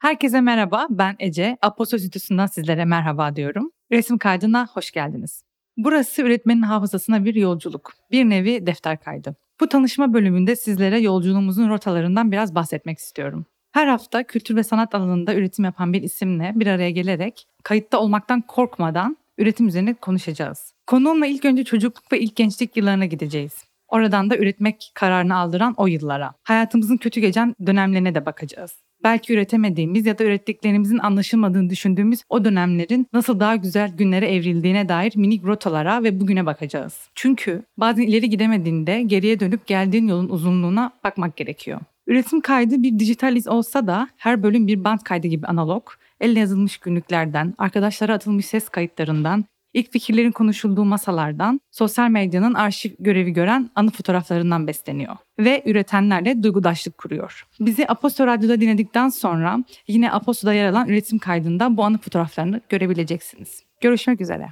Herkese merhaba, ben Ece. Aposto Stüdyosu'ndan sizlere merhaba diyorum. Resim kaydına hoş geldiniz. Burası üretmenin hafızasına bir yolculuk, bir nevi defter kaydı. Bu tanışma bölümünde sizlere yolculuğumuzun rotalarından biraz bahsetmek istiyorum. Her hafta kültür ve sanat alanında üretim yapan bir isimle bir araya gelerek kayıtta olmaktan korkmadan üretim üzerine konuşacağız. Konuğumla ilk önce çocukluk ve ilk gençlik yıllarına gideceğiz. Oradan da üretmek kararını aldıran o yıllara. Hayatımızın kötü geçen dönemlerine de bakacağız belki üretemediğimiz ya da ürettiklerimizin anlaşılmadığını düşündüğümüz o dönemlerin nasıl daha güzel günlere evrildiğine dair minik rotalara ve bugüne bakacağız. Çünkü bazen ileri gidemediğinde geriye dönüp geldiğin yolun uzunluğuna bakmak gerekiyor. Üretim kaydı bir dijital iz olsa da her bölüm bir band kaydı gibi analog, elle yazılmış günlüklerden, arkadaşlara atılmış ses kayıtlarından, İlk fikirlerin konuşulduğu masalardan, sosyal medyanın arşiv görevi gören anı fotoğraflarından besleniyor ve üretenlerle duygudaşlık kuruyor. Bizi Aposto Radyo'da dinledikten sonra yine Aposto'da yer alan üretim kaydında bu anı fotoğraflarını görebileceksiniz. Görüşmek üzere.